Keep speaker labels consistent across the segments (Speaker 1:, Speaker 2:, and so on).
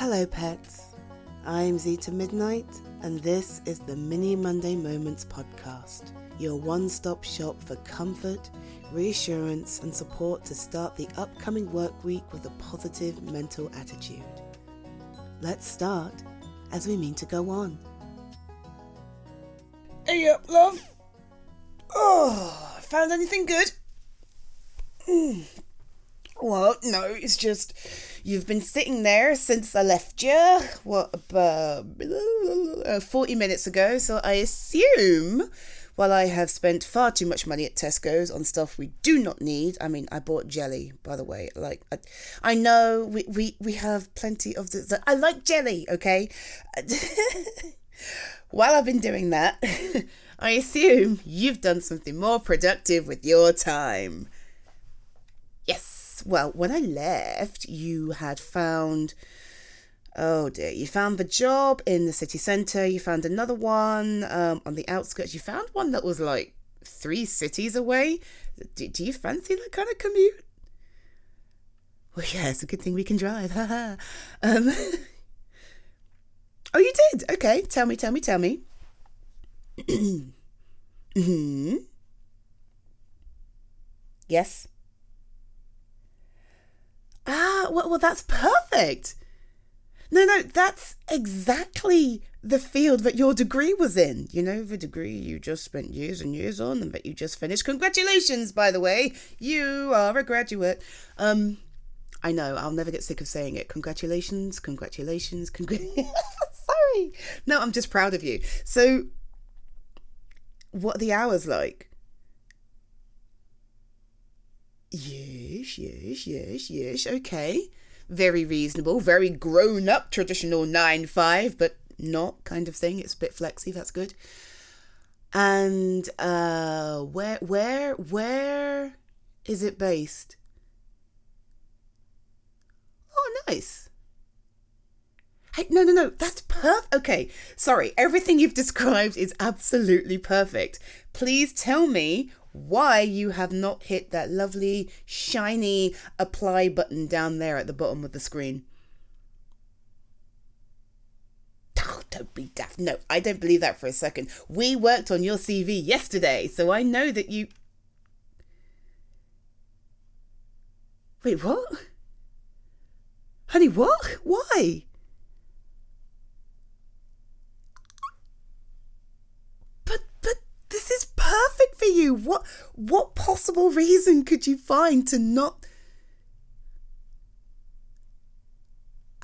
Speaker 1: Hello, pets. I'm Zeta Midnight, and this is the Mini Monday Moments podcast, your one stop shop for comfort, reassurance, and support to start the upcoming work week with a positive mental attitude. Let's start as we mean to go on.
Speaker 2: Hey up, love. Oh, found anything good? Mm. Well, no, it's just you've been sitting there since I left you. What about uh, forty minutes ago? So I assume. While I have spent far too much money at Tesco's on stuff we do not need, I mean, I bought jelly, by the way. Like, I, I know we, we, we have plenty of the, the I like jelly, okay? While I've been doing that, I assume you've done something more productive with your time. Well, when I left, you had found. Oh dear, you found the job in the city centre, you found another one um, on the outskirts, you found one that was like three cities away. Do, do you fancy that kind of commute? Well, yeah, it's a good thing we can drive. um, oh, you did? Okay, tell me, tell me, tell me. hmm. Yes. Ah, well, well, that's perfect. No, no, that's exactly the field that your degree was in. You know, the degree you just spent years and years on and that you just finished. Congratulations, by the way. You are a graduate. Um, I know, I'll never get sick of saying it. Congratulations, congratulations, congratulations. Sorry. No, I'm just proud of you. So, what are the hours like? Yes, yes, yes, yes. Okay. Very reasonable, very grown up, traditional 9 5, but not kind of thing. It's a bit flexy, that's good. And uh where where where is it based? Oh nice. Hey, no, no, no, that's perfect. Okay, sorry, everything you've described is absolutely perfect. Please tell me why you have not hit that lovely, shiny apply button down there at the bottom of the screen. Oh, don't be daft. No, I don't believe that for a second. We worked on your CV yesterday, so I know that you. Wait, what? Honey, what? Why? this is perfect for you. What what possible reason could you find to not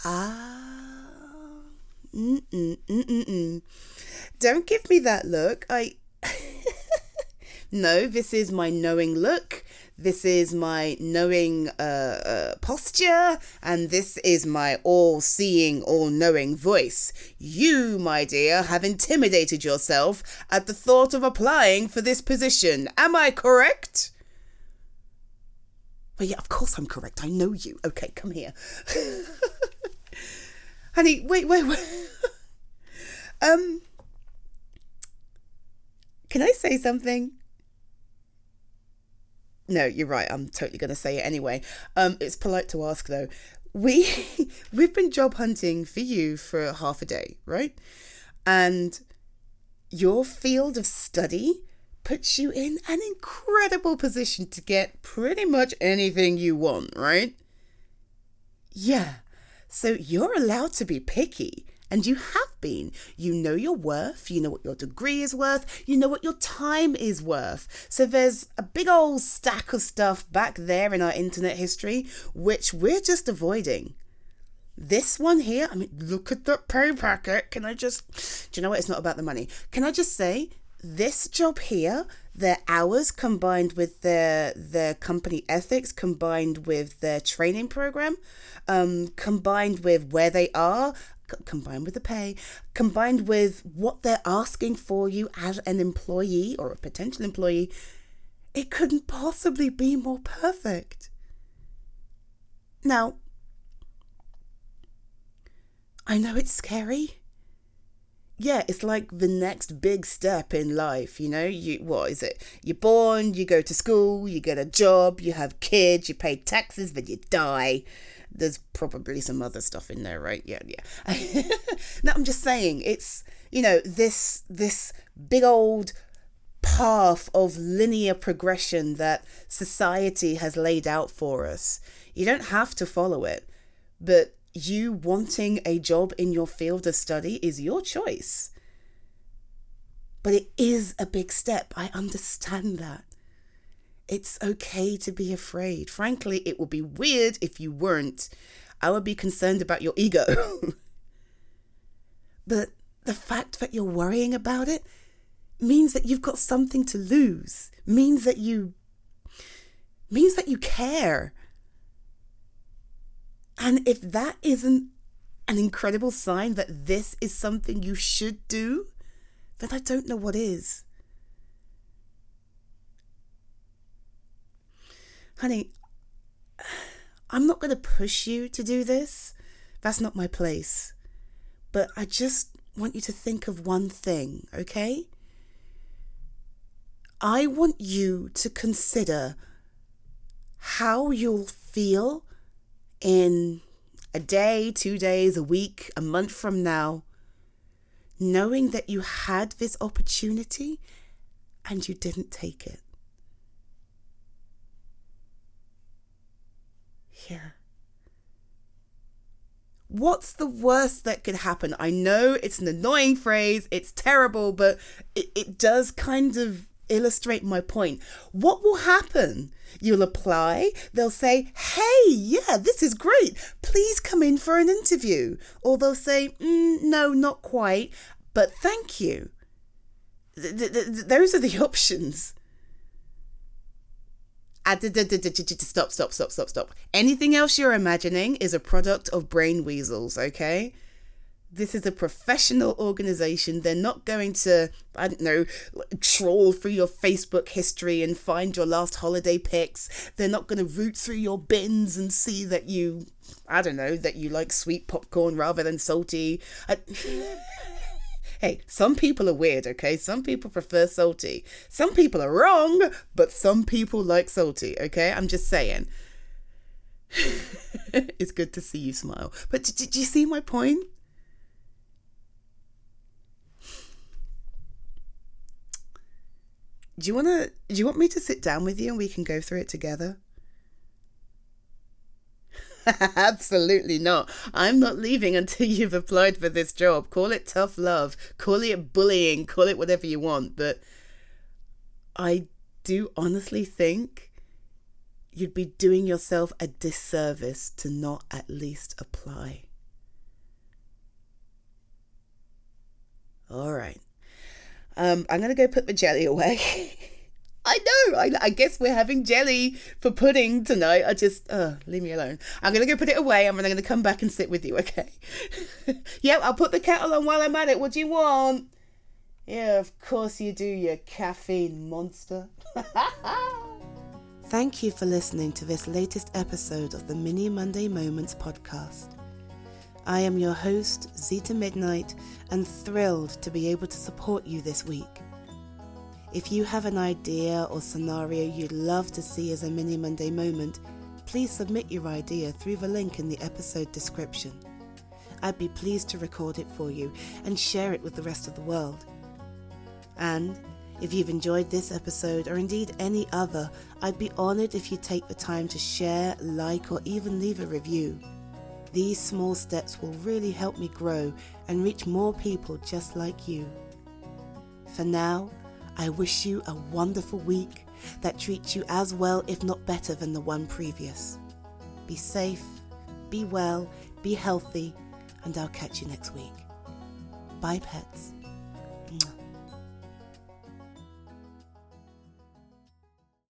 Speaker 2: Ah mm mm mm mm. Don't give me that look. I No, this is my knowing look. This is my knowing uh, uh, posture, and this is my all seeing, all knowing voice. You, my dear, have intimidated yourself at the thought of applying for this position. Am I correct? Well, yeah, of course I'm correct. I know you. Okay, come here. Honey, wait, wait, wait. um, can I say something? No, you're right. I'm totally going to say it anyway. Um, it's polite to ask though. We we've been job hunting for you for half a day, right? And your field of study puts you in an incredible position to get pretty much anything you want, right? Yeah. So you're allowed to be picky. And you have been. You know your worth, you know what your degree is worth, you know what your time is worth. So there's a big old stack of stuff back there in our internet history which we're just avoiding. This one here, I mean, look at that pay packet. Can I just, do you know what? It's not about the money. Can I just say, this job here, their hours combined with their their company ethics, combined with their training program, um, combined with where they are, combined with the pay, combined with what they're asking for you as an employee or a potential employee, it couldn't possibly be more perfect. Now, I know it's scary. Yeah, it's like the next big step in life, you know? You what is it? You're born, you go to school, you get a job, you have kids, you pay taxes, then you die there's probably some other stuff in there, right? Yeah, yeah. no, I'm just saying it's you know this this big old path of linear progression that society has laid out for us. You don't have to follow it, but you wanting a job in your field of study is your choice. But it is a big step. I understand that. It's okay to be afraid. Frankly, it would be weird if you weren't. I would be concerned about your ego. but the fact that you're worrying about it means that you've got something to lose, means that you means that you care. And if that isn't an incredible sign that this is something you should do, then I don't know what is. Honey, I'm not going to push you to do this. That's not my place. But I just want you to think of one thing, okay? I want you to consider how you'll feel in a day, two days, a week, a month from now, knowing that you had this opportunity and you didn't take it. Yeah. What's the worst that could happen? I know it's an annoying phrase, it's terrible, but it, it does kind of illustrate my point. What will happen? You'll apply, they'll say, Hey, yeah, this is great. Please come in for an interview. Or they'll say, mm, No, not quite, but thank you. Th- th- th- those are the options. Stop, stop, stop, stop, stop. Anything else you're imagining is a product of brain weasels, okay? this is a professional organization. They're not going to, I don't know, troll through your Facebook history and find your last holiday pics. They're not going to root through your bins and see that you, I don't know, that you like sweet popcorn rather than salty. I, hey, some people are weird, okay? Some people prefer salty. Some people are wrong, but some people like salty, okay? I'm just saying. it's good to see you smile. But did, you see my point? do you want to do you want me to sit down with you and we can go through it together Absolutely not. I'm not leaving until you've applied for this job. Call it tough love, call it bullying, call it whatever you want. But I do honestly think you'd be doing yourself a disservice to not at least apply. All right. Um, I'm going to go put the jelly away. I know. I, I, guess we're having jelly for pudding tonight. I just, uh, leave me alone. I'm going to go put it away and then I'm going to come back and sit with you, okay? yep, I'll put the kettle on while I'm at it. What do you want? Yeah, of course you do, you caffeine monster.
Speaker 1: Thank you for listening to this latest episode of the Mini Monday Moments podcast. I am your host, Zita Midnight, and thrilled to be able to support you this week. If you have an idea or scenario you'd love to see as a mini Monday moment, please submit your idea through the link in the episode description. I'd be pleased to record it for you and share it with the rest of the world. And if you've enjoyed this episode or indeed any other, I'd be honoured if you take the time to share, like, or even leave a review. These small steps will really help me grow and reach more people just like you. For now, I wish you a wonderful week that treats you as well, if not better, than the one previous. Be safe, be well, be healthy, and I'll catch you next week. Bye, pets.